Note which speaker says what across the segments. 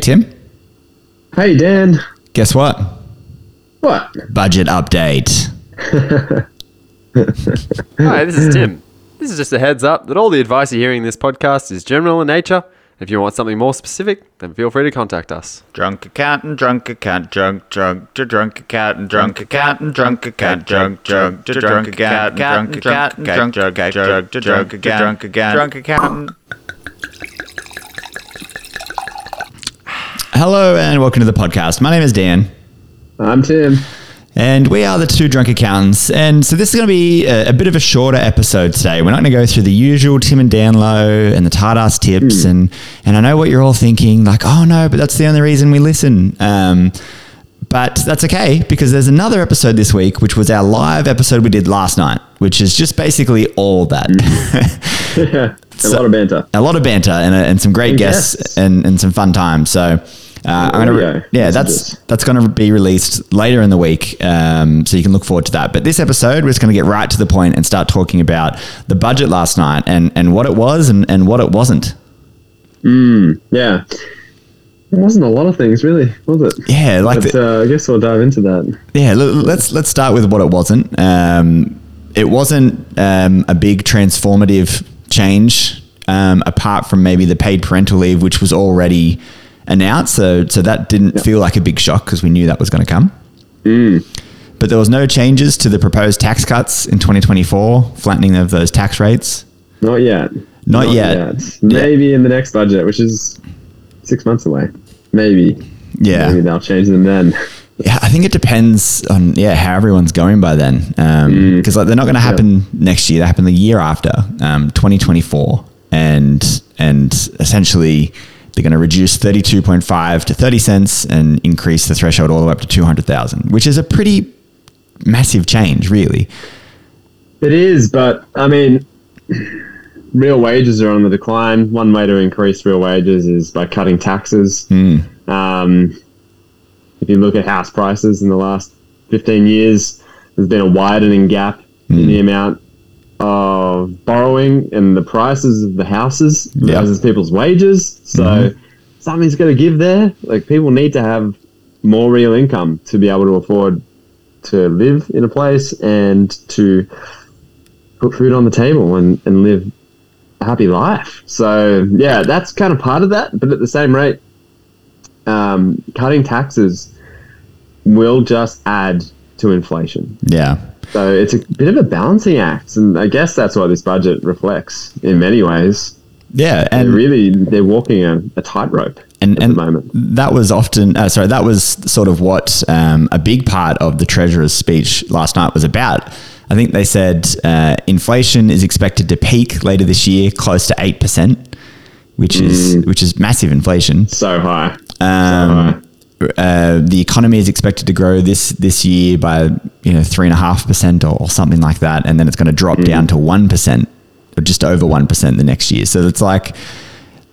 Speaker 1: Tim.
Speaker 2: Hey, Dan.
Speaker 1: Guess what?
Speaker 2: What?
Speaker 1: Budget update.
Speaker 3: Hi, this is Tim. This is just a heads up that all the advice you're hearing in this podcast is general in nature. If you want something more specific, then feel free to contact us.
Speaker 4: Drunk accountant, drunk accountant, drunk, drunk, to drunk accountant, drunk accountant, drunk accountant, drunk, drunk, to drunk accountant, drunk accountant, drunk, drunk, drunk, to drunk again, drunk again, drunk accountant.
Speaker 1: Hello and welcome to the podcast. My name is Dan.
Speaker 2: I'm Tim.
Speaker 1: And we are the two drunk accountants. And so this is going to be a, a bit of a shorter episode today. We're not going to go through the usual Tim and Dan low and the tight ass tips. And, and I know what you're all thinking, like, oh no, but that's the only reason we listen. Um, but that's okay because there's another episode this week, which was our live episode we did last night, which is just basically all that.
Speaker 2: Yeah, a
Speaker 1: So-
Speaker 2: lot of banter.
Speaker 1: a lot of banter and, and some great
Speaker 2: And
Speaker 1: guests
Speaker 2: guests.
Speaker 1: and, and some fun times. So uh, I'm gonna yeah that's that's gonna be released later in the week, um, so you can look forward to that. But this episode, we're just gonna get right to the point and start talking about the budget last night and and what it was and, and what it wasn't.
Speaker 2: Yeah. It wasn't a lot of things, really, was it?
Speaker 1: Yeah, like
Speaker 2: But
Speaker 1: the,
Speaker 2: uh, I guess we'll dive into that.
Speaker 1: yeah. l- Let's let's start with what it wasn't. Um, it wasn't um, a big transformative change, um, apart from maybe the paid parental leave, which was already announced. So so that didn't feel like a big shock because we knew that was going to come. Mm. But there was no changes to the proposed tax cuts in 2024, flattening of those tax rates.
Speaker 2: Not yet.
Speaker 1: Not yet.
Speaker 2: Maybe in the next budget, which is six months away. Maybe.
Speaker 1: Yeah.
Speaker 2: Maybe they'll change them then.
Speaker 1: Yeah, I think it depends on yeah how everyone's going by then, um, mm. because like they're not going to happen next year. They happen the year after, um, 2024, and and essentially they're going to reduce 32.5 to 30 cents and increase the threshold all the way up to 200,000, which is a pretty massive change, really.
Speaker 2: It is, but I mean, real wages are on the decline. One way to increase real wages is by cutting taxes. Um, if you look at house prices in the last 15 years, there's been a widening gap in the amount of borrowing and the prices of the houses
Speaker 1: Yeah.
Speaker 2: versus people's wages. So something's got to give there. Like people need to have more real income to be able to afford to live in a place and to put food on the table and, and live a happy life. So yeah, that's kind of part of that. But at the same rate, um, cutting taxes will just add to inflation.
Speaker 1: Yeah.
Speaker 2: So it's a bit of a balancing act, and I guess that's what this budget reflects in many ways.
Speaker 1: Yeah,
Speaker 2: And
Speaker 1: and
Speaker 2: really, they're walking a, a tightrope
Speaker 1: and,
Speaker 2: at
Speaker 1: and
Speaker 2: the moment.
Speaker 1: that was often uh, sorry that was sort of what um, a big part of the treasurer's speech last night was about i think they said uh, inflation is expected to peak later this year close to 8% which is which is massive inflation
Speaker 2: So high.
Speaker 1: um, uh, the economy is expected to grow this this year by you know three and a half percent or something like that, and then it's going to drop down to one percent or just over one percent the next year. So it's like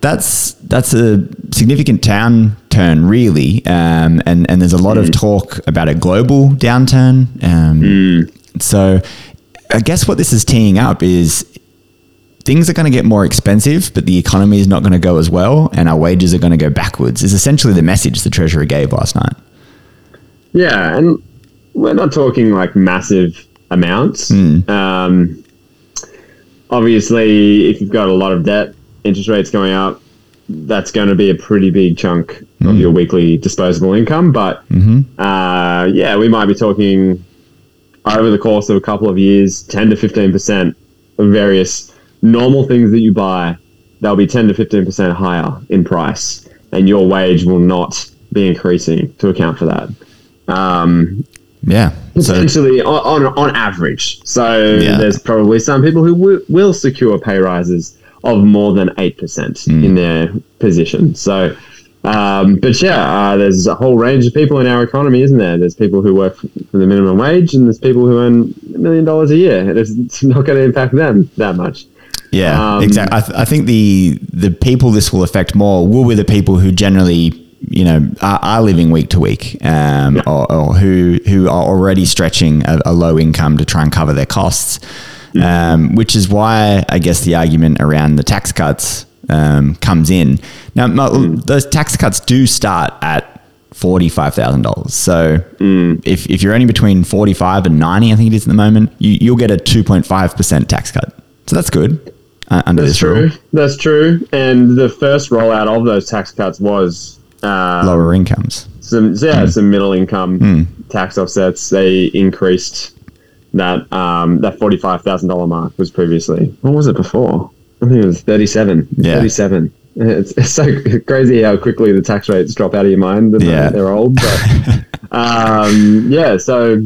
Speaker 1: that's that's a significant downturn, really, um, and and there's a lot of talk about a global downturn. Um, So I guess what this is teeing up is things are going to get more expensive, but the economy is not going to go as well, and our wages are going to go backwards. Is essentially the message the treasurer gave last night.
Speaker 2: Yeah, and we're not talking like massive amounts. Um, obviously, if you've got a lot of debt, interest rates going up, that's going to be a pretty big chunk of your weekly disposable income. But uh, yeah, we might be talking over the course of a couple of years, 10 to 15% of various normal things that you buy, they'll be 10 to 15% higher in price, and your wage will not be increasing to account for that. Um,
Speaker 1: Yeah. So
Speaker 2: essentially on, on, on average. So
Speaker 1: Yeah.
Speaker 2: there's probably some people who w- will secure pay rises of more than 8%
Speaker 1: Hmm.
Speaker 2: in their position. So, um, but yeah, uh, there's a whole range of people in our economy, isn't there? There's people who work for the minimum wage and there's people who earn a million dollars a year. It's not going to impact them that much.
Speaker 1: Yeah,
Speaker 2: Um,
Speaker 1: exactly. I, th- I think the the people this will affect more will be the people who generally you know are, are living week to week, um, or, or who who are already stretching a, a low income to try and cover their costs. Um, which is why I guess the argument around the tax cuts um, comes in. Now, mo- those tax cuts do start at forty-five thousand dollars. So if, if you're earning between forty-five and ninety, I think it is at the moment, you, you'll get a two point five percent tax cut. So that's good uh, under
Speaker 2: That's
Speaker 1: this
Speaker 2: true.
Speaker 1: rule.
Speaker 2: That's true. And the first rollout of those tax cuts was uh,
Speaker 1: Lower incomes.
Speaker 2: some yeah some middle income tax offsets. They increased that um, that forty five thousand dollar mark was previously. What was it before? I think it was thirty seven.
Speaker 1: Yeah.
Speaker 2: Thirty seven. It's, it's so crazy how quickly the tax rates drop out of your mind when
Speaker 1: Yeah.
Speaker 2: they're old. But um, yeah, so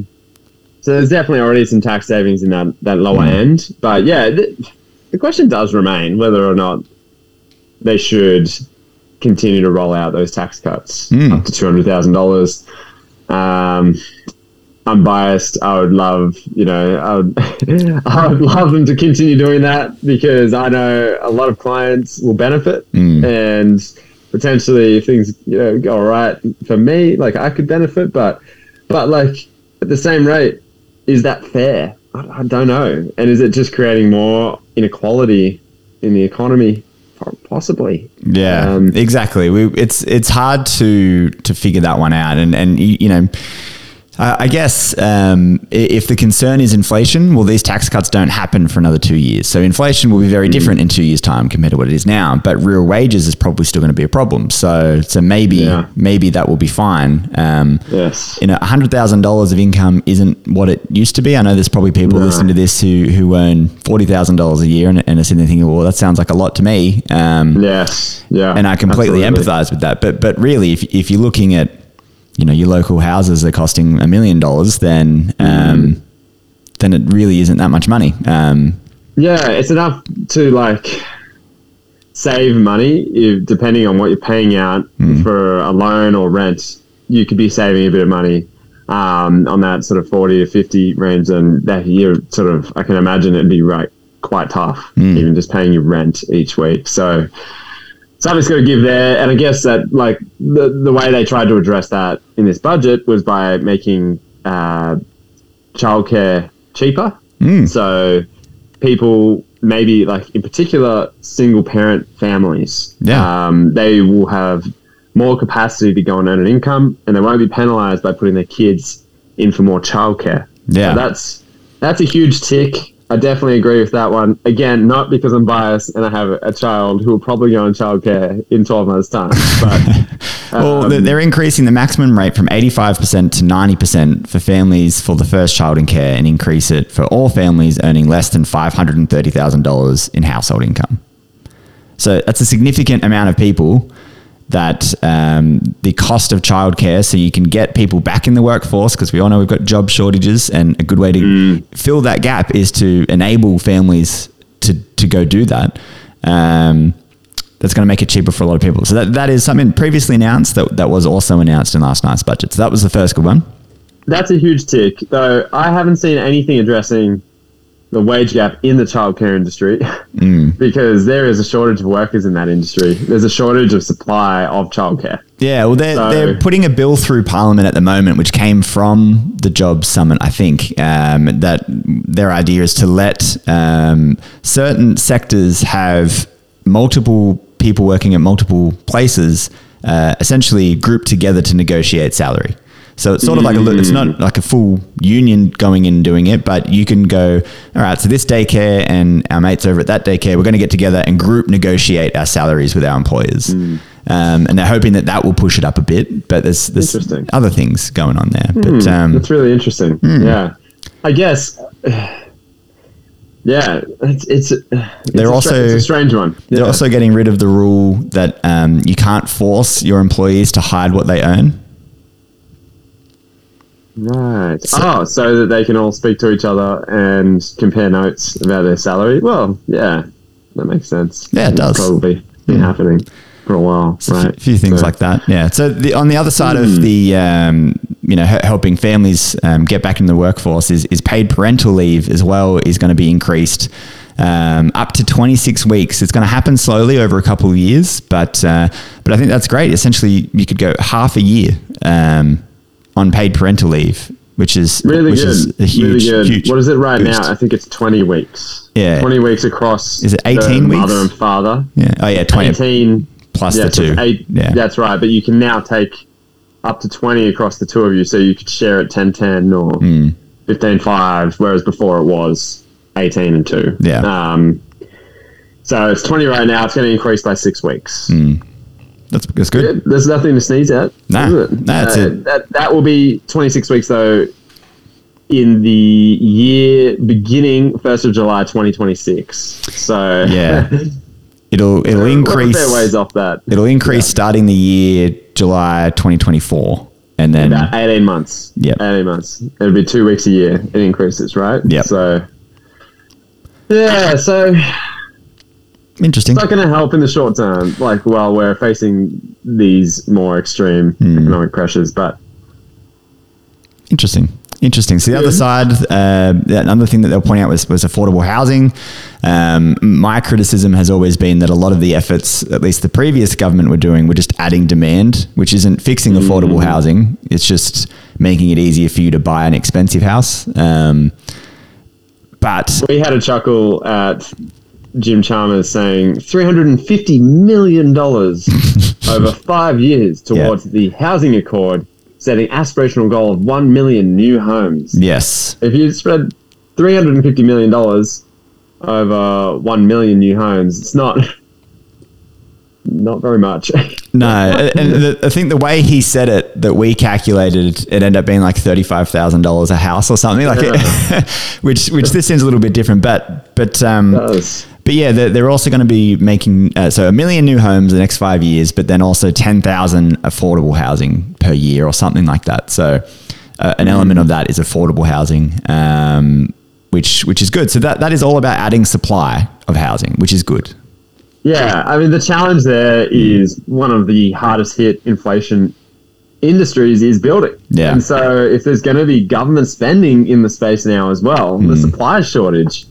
Speaker 2: so there's definitely already some tax savings in that that lower end. But yeah, the, the question does remain whether or not they should continue to roll out those tax cuts up to two hundred thousand dollars. Um, I'm biased. I would love, you know, I would, I would love them to continue doing that because I know a lot of clients will benefit and potentially if things, you know, go all right for me, like I could benefit, but, but like at the same rate, is that fair? I, I don't know. And is it just creating more inequality in the economy? Possibly.
Speaker 1: Yeah,
Speaker 2: Um,
Speaker 1: exactly. We, it's it's hard to to figure that one out, and and you, you know, I, guess um, if the concern is inflation, well, these tax cuts don't happen for another two years, so inflation will be very
Speaker 2: Mm.
Speaker 1: different in two years' time compared to what it is now. But real wages is probably still going to be a problem. So so maybe
Speaker 2: Yeah.
Speaker 1: maybe that will be fine. Um,
Speaker 2: Yes.
Speaker 1: you know, hundred thousand dollars of income isn't what it used to be. I know there's probably people
Speaker 2: No.
Speaker 1: listening to this who who earn forty thousand dollars a year and, and are sitting there thinking, well, that sounds like a lot to me. Um,
Speaker 2: Yes. Yeah.
Speaker 1: and I completely
Speaker 2: absolutely.
Speaker 1: empathize with that. But but really, if if you're looking at you know your local houses are costing a million dollars, then um, then it really isn't that much money. Um,
Speaker 2: Yeah, it's enough to like save money if, depending on what you're paying out for a loan or rent. You could be saving a bit of money um, on that sort of forty to fifty range, and that year sort of I can imagine it'd be right quite tough, even just paying your rent each week. So something's got to give there, and I guess that like the the way they tried to address that in this budget was by making uh, childcare cheaper. So people maybe like in particular single parent families,
Speaker 1: Yeah.
Speaker 2: um, they will have more capacity to go and earn an income, and they won't be penalised by putting their kids in for more childcare.
Speaker 1: Yeah.
Speaker 2: So that's that's a huge tick. I definitely agree with that one. Again, not because I'm biased and I have a child who will probably go on childcare in 12 months' time, but
Speaker 1: well, they're- um, they're increasing the maximum rate from 85% to 90% for families for the first child in care and increase it for all families earning less than $530,000 in household income. So that's a significant amount of people that um, the cost of childcare, so you can get people back in the workforce, because we all know we've got job shortages, and a good way to fill that gap is to enable families to, to go do that. Um, that's going to make it cheaper for a lot of people. So that, that is something previously announced that, that was also announced in last night's budget. So that was the first good one.
Speaker 2: that's a huge tick. Though I haven't seen anything addressing the wage gap in the childcare industry because there is a shortage of workers in that industry. There's a shortage of supply of childcare.
Speaker 1: Yeah, well, they're,
Speaker 2: So-
Speaker 1: they're putting a bill through Parliament at the moment, which came from the Jobs Summit, I think, um, that their idea is to let um, certain sectors have multiple people working at multiple places uh, essentially grouped together to negotiate salary. So it's sort of like a, it's not like a full union going in and doing it, but you can go, all right, so this daycare and our mates over at that daycare, we're going to get together and group negotiate our salaries with our employers. Um, and they're hoping that that will push it up a bit, but there's, there's other things going on there. But um,
Speaker 2: That's really interesting. Yeah, I guess. Yeah, it's it's, it's
Speaker 1: They're
Speaker 2: a
Speaker 1: also-
Speaker 2: it's a strange one.
Speaker 1: they're also getting rid of the rule that um, you can't force your employees to hide what they earn.
Speaker 2: Right. oh, so that they can all speak to each other and compare notes about their salary. Well, yeah, that makes sense.
Speaker 1: Yeah, it
Speaker 2: It's
Speaker 1: does.
Speaker 2: Probably been happening for a while, right?
Speaker 1: A few things
Speaker 2: So-
Speaker 1: like that. Yeah. So the, on the other side of the, um, you know, helping families um, get back in the workforce is, is paid parental leave as well is going to be increased um, up to 26 weeks. It's going to happen slowly over a couple of years, but uh, but I think that's great. Essentially, you could go half a year um, on paid parental leave which is
Speaker 2: Really
Speaker 1: which
Speaker 2: good.
Speaker 1: is a huge,
Speaker 2: really good.
Speaker 1: huge
Speaker 2: what is it right
Speaker 1: boost.
Speaker 2: now? I think it's 20 weeks.
Speaker 1: Yeah.
Speaker 2: 20 weeks across.
Speaker 1: Is it 18 weeks?
Speaker 2: Mother and father.
Speaker 1: Yeah. Oh yeah, twenty
Speaker 2: 18
Speaker 1: plus
Speaker 2: yeah,
Speaker 1: the two.
Speaker 2: eight,
Speaker 1: yeah.
Speaker 2: That's right. But you can now take up to 20 across the two of you. So you could share it 10 10 or
Speaker 1: Hmm.
Speaker 2: 15 5, whereas before it was 18 and 2.
Speaker 1: Yeah.
Speaker 2: Um, so it's 20 right now. It's going to increase by six weeks.
Speaker 1: That's that's good.
Speaker 2: Good. There's nothing to sneeze at.
Speaker 1: Nah. Nah, that's
Speaker 2: Uh,
Speaker 1: it.
Speaker 2: That, that will be 26 weeks, though, in the year beginning 1st of July 2026. So
Speaker 1: Yeah. It'll it'll increase.
Speaker 2: fair ways off that.
Speaker 1: It'll increase starting the year July 2024, and then
Speaker 2: About 18 months.
Speaker 1: Yep.
Speaker 2: 18 months. It'll be two weeks a year. It increases, right?
Speaker 1: Yeah.
Speaker 2: So, yeah, so it's
Speaker 1: interesting.
Speaker 2: not going to help in the short term, like while we're facing these more extreme
Speaker 1: Hmm.
Speaker 2: economic pressures. But
Speaker 1: Interesting. Interesting. So the other side, uh, another thing that they'll point out was, was affordable housing. Um, my criticism has always been that a lot of the efforts, at least the previous government were doing, were just adding demand, which isn't fixing affordable housing. It's just making it easier for you to buy an expensive house. Um, but
Speaker 2: we had a chuckle at Jim Chalmers saying $350 million over five years towards the housing accord, setting aspirational goal of 1 million new homes.
Speaker 1: yes,
Speaker 2: If you spread $350 million over 1 million new homes, it's not not very much.
Speaker 1: No, and the, I think the way he said it, that we calculated, it ended up being like thirty-five thousand dollars a house or something like it, which which this seems a little bit different, but but um,
Speaker 2: does.
Speaker 1: But yeah, they're, they're also going to be making uh, so a million new homes in the next five years, but then also ten thousand affordable housing per year or something like that. So uh, an element of that is affordable housing, um, which which is good. So that that is all about adding supply of housing, which is good.
Speaker 2: Yeah, I mean the challenge there is one of the hardest hit inflation industries is building.
Speaker 1: Yeah.
Speaker 2: And so if there's going to be government spending in the space now as well, the supply shortage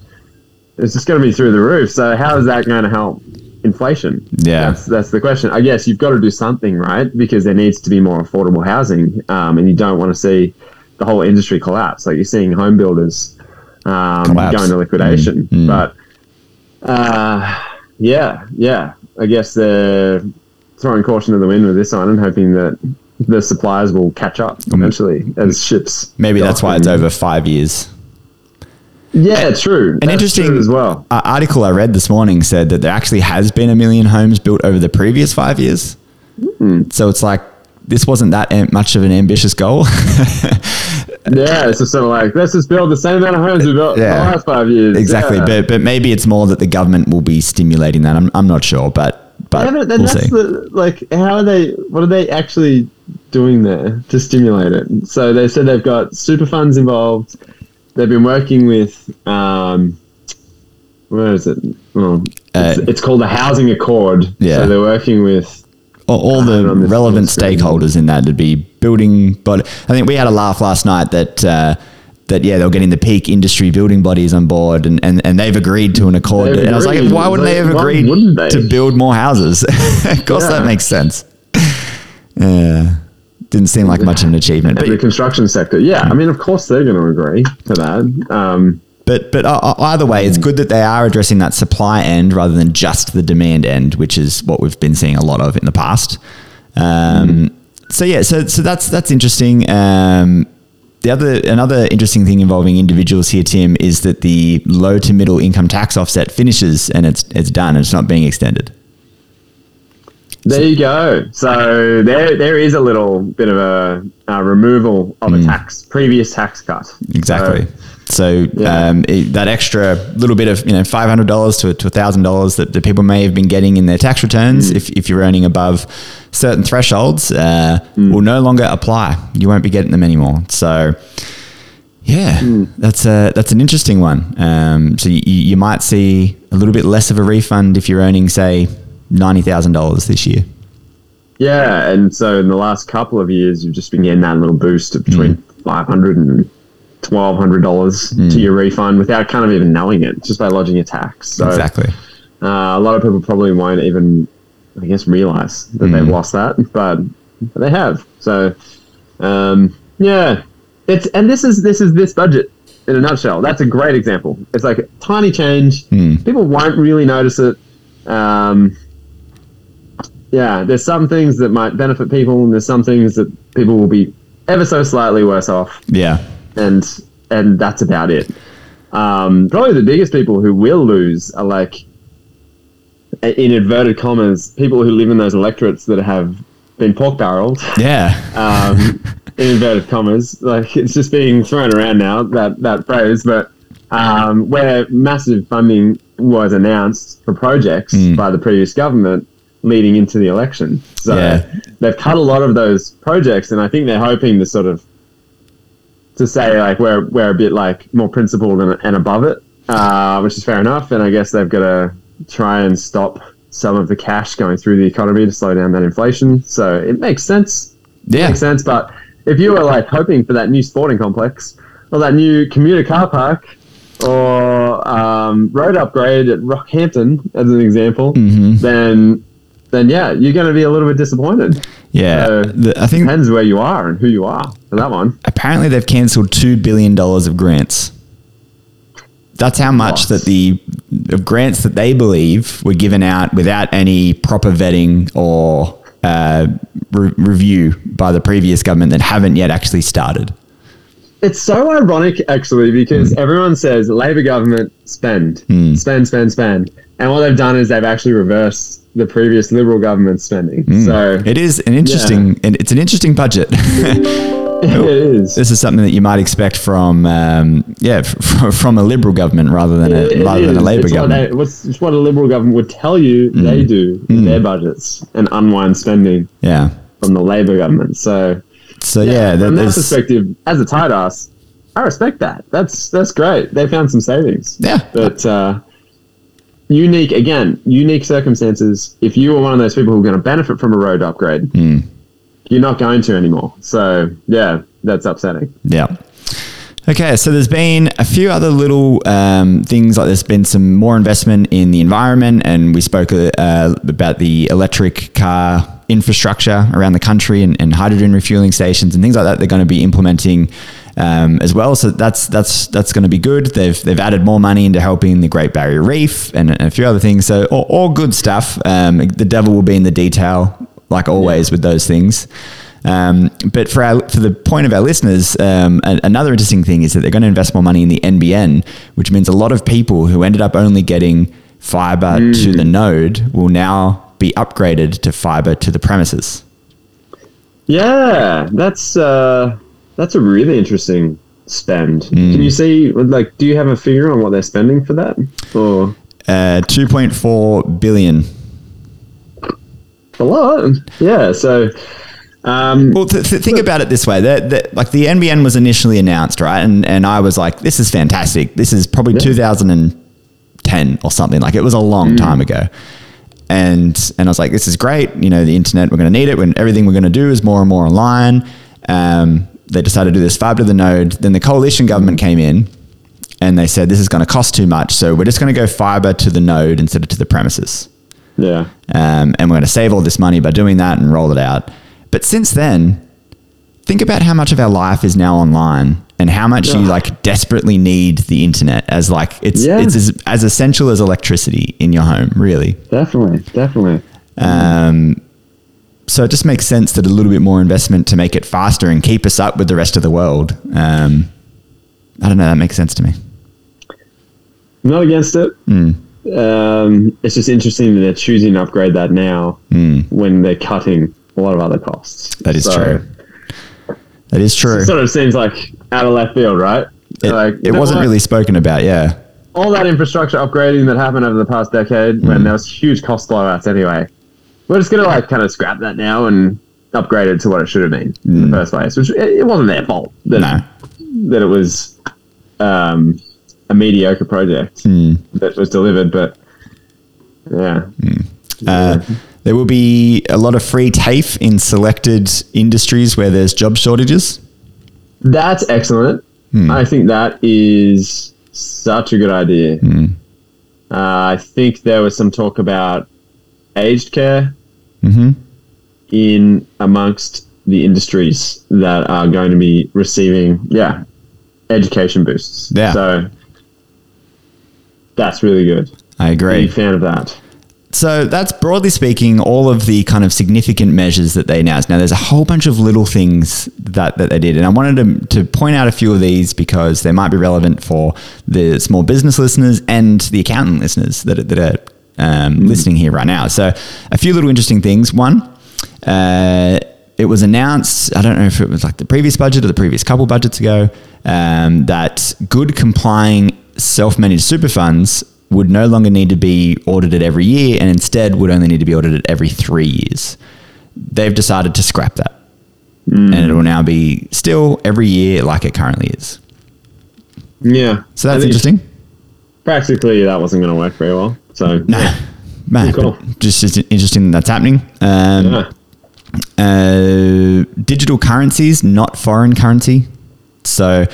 Speaker 2: is just going to be through the roof. So how is that going to help inflation?
Speaker 1: Yeah.
Speaker 2: That's that's the question. I guess you've got to do something, right? Because there needs to be more affordable housing, um, and you don't want to see the whole industry collapse. Like you're seeing home builders um, going to liquidation.
Speaker 1: Mm, mm.
Speaker 2: But uh, yeah, yeah. I guess they're throwing caution to the wind with this one and hoping that the suppliers will catch up eventually as ships.
Speaker 1: Maybe that's why it's over five years.
Speaker 2: Yeah, true.
Speaker 1: An
Speaker 2: That's
Speaker 1: interesting
Speaker 2: true as well.
Speaker 1: uh, article I read this morning said that there actually has been a million homes built over the previous five years.
Speaker 2: Hmm.
Speaker 1: So it's like this wasn't that am- much of an ambitious goal.
Speaker 2: Yeah, it's just sort of like let's just build the same amount of homes we built
Speaker 1: Yeah.
Speaker 2: the last five years.
Speaker 1: exactly,
Speaker 2: Yeah.
Speaker 1: but but maybe it's more that the government will be stimulating that. I'm, I'm not sure, but but
Speaker 2: Yeah, but
Speaker 1: we'll
Speaker 2: that's
Speaker 1: see.
Speaker 2: the like how are they what are they actually doing there to stimulate it? So they said they've got super funds involved. They've been working with um where is it? Well, it's,
Speaker 1: Uh,
Speaker 2: it's called the Housing Accord.
Speaker 1: Yeah.
Speaker 2: So they're working with
Speaker 1: all, all the relevant
Speaker 2: the screen.
Speaker 1: stakeholders in that to be building. But I think we had a laugh last night that. Uh, that yeah, they're getting the peak industry building bodies on board, and, and, and they've agreed to an accord.
Speaker 2: They've
Speaker 1: And I was like, why wouldn't they have agreed
Speaker 2: they?
Speaker 1: to build more houses? of course, that makes sense. Yeah, didn't seem like much of an achievement,
Speaker 2: the construction sector. Yeah, I mean, of course they're going to agree to that. Um,
Speaker 1: but but uh, either way, it's good that they are addressing that supply end rather than just the demand end, which is what we've been seeing a lot of in the past. Um, So yeah, so so that's that's interesting. Um, the other another interesting thing involving individuals here, Tim, is that the low to middle income tax offset finishes and it's it's done. And it's not being extended.
Speaker 2: There you go. So there, there is a little bit of a, a removal of a tax, previous tax cut.
Speaker 1: Mm. Exactly.
Speaker 2: So,
Speaker 1: So
Speaker 2: Yeah.
Speaker 1: um, it, that extra little bit of you know five hundred dollars to to thousand dollars that, that people may have been getting in their tax returns, if, if you're earning above certain thresholds, uh, will no longer apply. You won't be getting them anymore. So yeah, that's a that's an interesting one. Um, so you, you might see a little bit less of a refund if you're earning say ninety thousand dollars this year.
Speaker 2: yeah, and so in the last couple of years, you've just been getting that little boost of between five hundred and twelve hundred dollars to your refund without kind of even knowing it, just by lodging a tax. So
Speaker 1: exactly.
Speaker 2: uh, a lot of people probably won't even, I guess, realize that they've lost that, but they have. So um, yeah, it's and this is this is this budget in a nutshell. That's a great example. It's like a tiny change. People won't really notice it. Um, yeah, there's some things that might benefit people, and there's some things that people will be ever so slightly worse off,
Speaker 1: Yeah.
Speaker 2: and and that's about it. Um, probably the biggest people who will lose are like, in inverted commas, people who live in those electorates that have been pork barreled.
Speaker 1: Yeah.
Speaker 2: um, in inverted commas. Like it's just being thrown around now that that phrase, but um, where massive funding was announced for projects by the previous government leading into the election. So
Speaker 1: Yeah.
Speaker 2: they've cut a lot of those projects, and I think they're hoping to sort of to say like we're we're a bit like more principled and, and above it, uh, which is fair enough. And I guess they've got to try and stop some of the cash going through the economy to slow down that inflation. So it makes sense
Speaker 1: Yeah.
Speaker 2: it makes sense. But if you were like hoping for that new sporting complex or that new commuter car park or um, road upgrade at Rockhampton, as an example, then then yeah, you're going to be a little bit disappointed.
Speaker 1: Yeah.
Speaker 2: So,
Speaker 1: The- I think
Speaker 2: Depends where you are and who you are for that one.
Speaker 1: apparently they've cancelled $2 billion of grants. That's how much that the of grants that they believe were given out without any proper vetting or uh, re- review by the previous government that haven't yet actually started.
Speaker 2: It's so ironic, actually, because everyone says Labor government spend, spend, spend, spend, and what they've done is they've actually reversed the previous Liberal government spending. So
Speaker 1: It is an interesting, and it's an interesting budget.
Speaker 2: it is.
Speaker 1: this is something that you might expect from, um, yeah, f- from a liberal government rather than a
Speaker 2: It
Speaker 1: rather than a. Labor
Speaker 2: it's
Speaker 1: government.
Speaker 2: What they, it's what a Liberal government would tell you
Speaker 1: Mm.
Speaker 2: they do in their budgets and unwind spending
Speaker 1: yeah.
Speaker 2: from the Labor government. So,
Speaker 1: So yeah, there-
Speaker 2: from that perspective, as a tight ass, I respect that. That's that's great. They found some savings.
Speaker 1: Yeah.
Speaker 2: But uh, unique again, unique circumstances. If you were one of those people who are going to benefit from a road upgrade,
Speaker 1: Hmm.
Speaker 2: you're not going to anymore. So yeah, that's upsetting.
Speaker 1: Yeah. Okay, so there's been a few other little um, things like there's been some more investment in the environment, and we spoke uh, about the electric car infrastructure around the country and, and hydrogen refueling stations and things like that. They're going to be implementing um, as well, so that's that's that's going to be good. They've they've added more money into helping the Great Barrier Reef and, a few other things. So all, all good stuff. Um, the devil will be in the detail, like always with those things. Um, but for our, for the point of our listeners, um, a- another interesting thing is that they're going to invest more money in the NBN, which means a lot of people who ended up only getting fiber to the node will now be upgraded to fiber to the premises.
Speaker 2: Yeah, that's uh, that's a really interesting spend.
Speaker 1: Hmm.
Speaker 2: Can you see like do you have a figure on what they're spending for that? Or
Speaker 1: Uh, 2.4 billion.
Speaker 2: a lot. Yeah, so um,
Speaker 1: Well, th- th- think about it this way: that that- like the NBN was initially announced, right? And and I was like, "This is fantastic. This is probably 2010 or something. Like it was a long time ago." And and I was like, "This is great. You know, the internet. We're going to need it. When everything we're going to do is more and more online." Um, they decided to do this fiber to the node. Then the coalition government came in, and they said, "This is going to cost too much, so we're just going to go fiber to the node instead of to the premises."
Speaker 2: yeah.
Speaker 1: um, and we're going to save all this money by doing that and roll it out. But since then, think about how much of our life is now online and how much you like desperately need the internet as like it's
Speaker 2: Yeah.
Speaker 1: it's as, as essential as electricity in your home, really.
Speaker 2: Definitely, definitely.
Speaker 1: Um, so it just makes sense that a little bit more investment to make it faster and keep us up with the rest of the world. Um, I don't know. That makes sense to me.
Speaker 2: I'm not against it.
Speaker 1: Hmm.
Speaker 2: Um, it's just interesting that they're choosing to upgrade that now when they're cutting a lot of other costs.
Speaker 1: Hmm. That is
Speaker 2: So,
Speaker 1: true. That is true.
Speaker 2: It sort of seems like out of left field, right?
Speaker 1: It,
Speaker 2: like,
Speaker 1: it wasn't
Speaker 2: what?
Speaker 1: really spoken about. Yeah.
Speaker 2: all that infrastructure upgrading that happened over the past decade
Speaker 1: Hmm.
Speaker 2: when there was huge cost blowouts anyway. We're just gonna like kind of scrap that now and upgrade it to what it should have been in the first place, which it, it wasn't their fault that
Speaker 1: Hmm. No.
Speaker 2: that it was um, a mediocre project
Speaker 1: Hmm.
Speaker 2: that was delivered, but yeah,
Speaker 1: Uh, there will be a lot of free TAFE in selected industries where there's job shortages.
Speaker 2: that's excellent.
Speaker 1: Hmm.
Speaker 2: I think that is such a good idea.
Speaker 1: Hmm.
Speaker 2: Uh, I think there was some talk about aged care
Speaker 1: Mm-hmm.
Speaker 2: in amongst the industries that are going to be receiving, yeah, education boosts.
Speaker 1: Yeah.
Speaker 2: So that's really good.
Speaker 1: I agree.
Speaker 2: Big fan of that.
Speaker 1: So that's broadly speaking all of the kind of significant measures that they announced. Now there's a whole bunch of little things that, that they did, and I wanted to, to point out a few of these because they might be relevant for the small business listeners and the accountant listeners that, are- that are um, listening here right now. So a few little interesting things. One, uh, it was announced, I don't know if it was like the previous budget or the previous couple budgets ago, um, that good complying self managed super funds would no longer need to be audited every year and instead would only need to be audited every three years. They've decided to scrap that. And it will now be still every year like it currently is.
Speaker 2: Yeah.
Speaker 1: So that's interesting.
Speaker 2: Practically, that wasn't going to work very well. So
Speaker 1: Nah, man,
Speaker 2: Cool.
Speaker 1: just, just interesting that that's happening. Um,
Speaker 2: yeah.
Speaker 1: uh, digital currencies, not foreign currency. So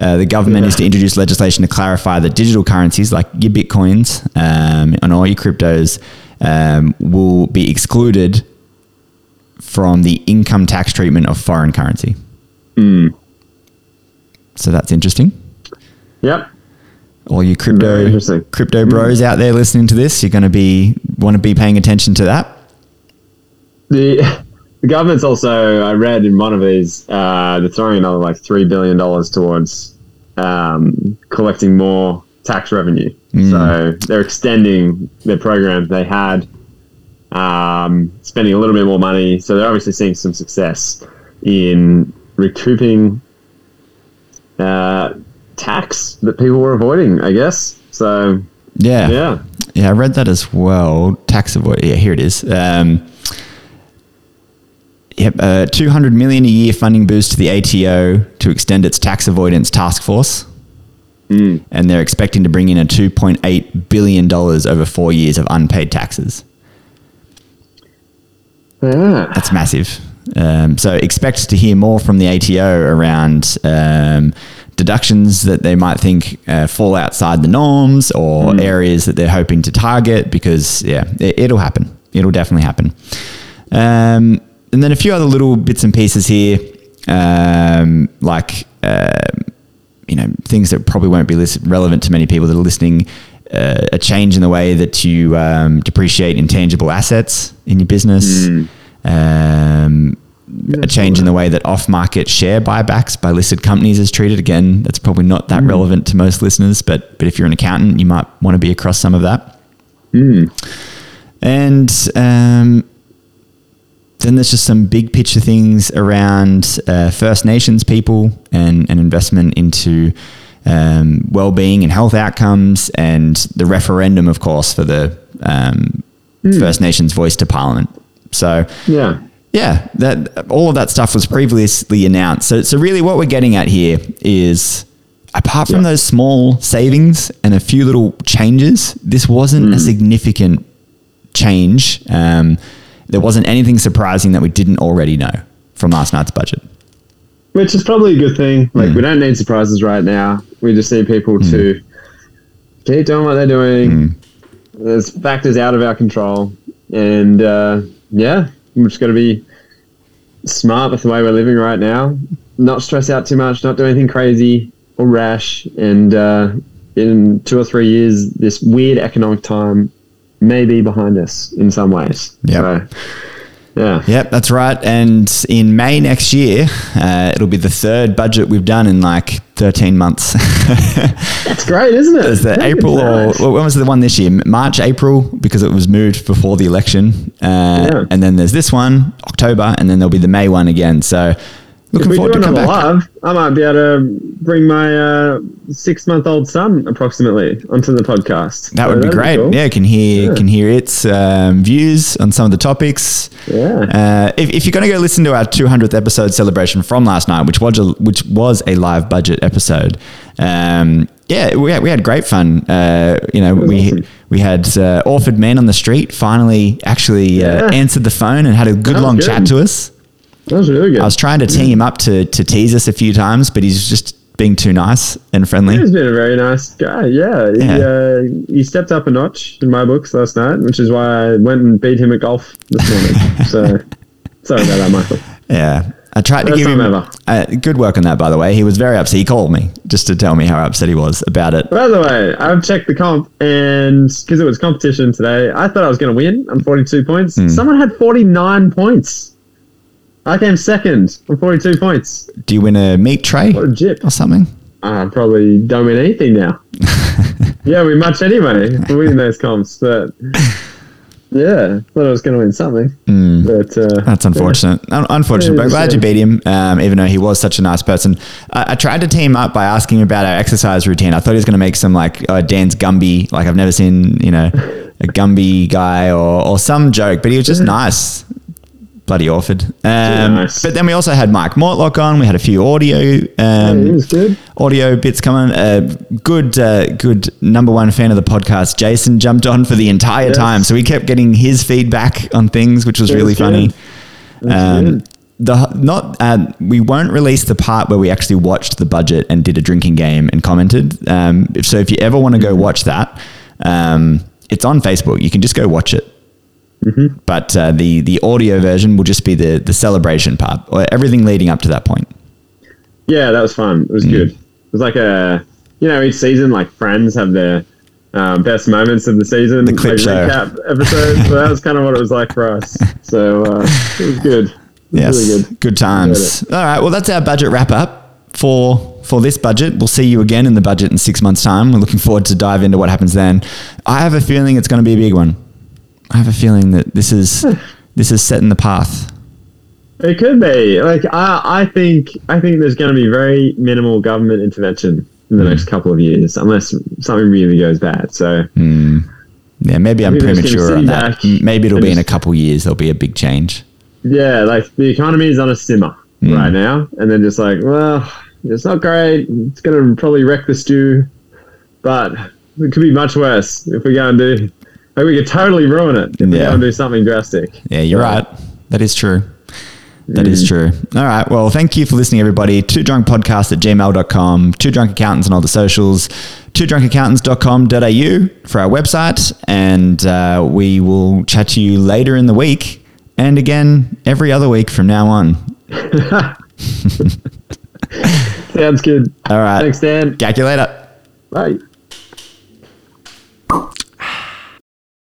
Speaker 1: uh, the government
Speaker 2: Yeah.
Speaker 1: is to introduce legislation to clarify that digital currencies, like your bitcoins um, and all your cryptos, um, will be excluded from the income tax treatment of foreign currency. So that's interesting.
Speaker 2: Yep.
Speaker 1: All you crypto crypto bros out there listening to this, you're going to be want to be paying attention to that.
Speaker 2: The the government's also I read in one of these uh, they're throwing another like three billion dollars towards um, collecting more tax revenue. So they're extending their programs they had, um, spending a little bit more money. So they're obviously seeing some success in recouping uh, tax that people were avoiding. I guess. So
Speaker 1: Yeah.
Speaker 2: yeah.
Speaker 1: Yeah, I read that as well. Tax avoid. Yeah, here it is. Um, yep, uh, 200 million a year funding boost to the ATO to extend its tax avoidance task force. And they're expecting to bring in a 2.8 billion dollars over four years of unpaid taxes.
Speaker 2: Yeah.
Speaker 1: That's massive. Um, so expect to hear more from the ATO around um, deductions that they might think uh, fall outside the norms or areas that they're hoping to target because, yeah, it, it'll happen. It'll definitely happen. Um, and then a few other little bits and pieces here, um, like, um you know, things that probably won't be relevant to many people that are listening. Uh, a change in the way that you um, depreciate intangible assets in your business. Um, a change in the way that off-market share buybacks by listed companies is treated. Again, that's probably not that relevant to most listeners, but but if you're an accountant, you might want to be across some of that. And um, then there's just some big picture things around uh, First Nations people and, and investment into um, well-being and health outcomes, and the referendum, of course, for the um, First Nations voice to Parliament. So
Speaker 2: Yeah.
Speaker 1: Yeah, that all of that stuff was previously announced. So, so really, what we're getting at here is, apart from
Speaker 2: Yeah.
Speaker 1: those small savings and a few little changes, this wasn't a significant change. Um, there wasn't anything surprising that we didn't already know from last night's budget.
Speaker 2: Which is probably a good thing. Like, we don't need surprises right now. We just need people to keep doing what they're doing. There's factors out of our control. And, uh, yeah, we're just got to be smart with the way we're living right now. Not stress out too much, not do anything crazy or rash. And uh, in two or three years, this weird economic time may be behind us in some ways.
Speaker 1: Yep.
Speaker 2: So, yeah.
Speaker 1: Yep, that's right. And in May next year, uh, it'll be the third budget we've done in like 13 months.
Speaker 2: That's great, isn't it?
Speaker 1: Is the April or well, when was the one this year? March, April, because it was moved before the election. Uh,
Speaker 2: Yeah.
Speaker 1: And then there's this one, October, and then there'll be the May one again. So
Speaker 2: If we
Speaker 1: forward
Speaker 2: do
Speaker 1: to
Speaker 2: another live, I might be able to bring my uh, six-month-old son approximately onto the podcast.
Speaker 1: That
Speaker 2: So
Speaker 1: would be great.
Speaker 2: cool.
Speaker 1: Yeah, can hear
Speaker 2: Yeah.
Speaker 1: can hear its um, views on some of the topics.
Speaker 2: Yeah.
Speaker 1: Uh, if, if you're going to go listen to our 200th episode celebration from last night, which was a, which was a live budget episode, um, yeah, we had, we had great fun. Uh, you know, we
Speaker 2: awesome.
Speaker 1: we had uh, Orford men on the street finally actually uh,
Speaker 2: Yeah.
Speaker 1: answered the phone and had a good long
Speaker 2: good.
Speaker 1: chat to us.
Speaker 2: That was really good.
Speaker 1: I was trying to tee him up to to tease us a few times, but he's just being too nice and friendly.
Speaker 2: He's been a very nice guy. Yeah, he,
Speaker 1: Yeah.
Speaker 2: uh, he stepped up a notch in my books last night, which is why I went and beat him at golf this morning. so sorry about that, Michael.
Speaker 1: Yeah. I tried to give him
Speaker 2: ever.
Speaker 1: uh, good work on that, by the way. He was very upset. He called me just to tell me how upset he was about it.
Speaker 2: By the way, I've checked the comp, and because it was competition today, I thought I was going to win on 42 points.
Speaker 1: Hmm.
Speaker 2: Someone had 49 points. I came second on 42 points.
Speaker 1: Do you win a meat tray
Speaker 2: What a jip.
Speaker 1: or something?
Speaker 2: I probably don't win anything now. yeah, we much anyway for winning those comps, but yeah, thought I was going to win something. But uh,
Speaker 1: That's unfortunate. Un- Unfortunate, but I'm glad you beat him, um, even though he was such a nice person. I, I tried to team up by asking him about our exercise routine. I thought he was going to make some like uh, Dan's Gumby, like I've never seen, you know, a Gumby guy or, or some joke, but he was just nice. Bloody Orford. Um,
Speaker 2: nice.
Speaker 1: But then we also had Mike Mortlock on. We had a few audio um,
Speaker 2: it was good.
Speaker 1: audio bits coming. Uh, good, uh, good number one fan of the podcast, Jason, jumped on for the entire
Speaker 2: Yes.
Speaker 1: time, so we kept getting his feedback on things, which was
Speaker 2: That's
Speaker 1: really
Speaker 2: good.
Speaker 1: funny. Um, the not uh, we won't release the part where we actually watched the budget and did a drinking game and commented. Um, so if you ever want to go watch that, um, it's on Facebook. You can just go watch it. But uh, the the audio version will just be the the celebration part, or everything leading up to that point.
Speaker 2: Yeah, that was fun. It was
Speaker 1: Mm.
Speaker 2: good. It was like a, you know, each season, like Friends have their um, best moments of the season,
Speaker 1: The clip
Speaker 2: like,
Speaker 1: show.
Speaker 2: recap episodes. so that was kind of what it was like for us. So uh, it was good. It was
Speaker 1: Yes,
Speaker 2: really
Speaker 1: good.
Speaker 2: good.
Speaker 1: times. All right, well that's our budget wrap up for for this budget. We'll see you again in the budget in six months' time. We're looking forward to dive into what happens then. I have a feeling it's going to be a big one. I have a feeling that this is this is setting the path.
Speaker 2: It could be. Like I, I think, I think there's going to be very minimal government intervention in the hmm. next couple of years, unless something really goes bad. So hmm.
Speaker 1: Yeah, maybe I'm
Speaker 2: Maybe just
Speaker 1: premature on that. Maybe it'll be in a
Speaker 2: just-
Speaker 1: couple years. There'll be a big change.
Speaker 2: yeah, like the economy is on a simmer hmm. right now, and then just like, well, it's not great. It's going to probably wreck the stew, but it could be much worse if we go and do. Like we could totally ruin it if we
Speaker 1: Yeah.
Speaker 2: go and do something drastic.
Speaker 1: Yeah, you're right. That is true. That is true. All right. Well, thank you for listening, everybody. Two drunk podcast at gmail.com, two drunk accountants on all the socials, two drunkaccountants.com.au for our website. And uh, we will chat to you later in the week and again every other week from now on.
Speaker 2: Sounds good.
Speaker 1: All right.
Speaker 2: Thanks, Dan.
Speaker 1: Catch you later.
Speaker 2: Bye.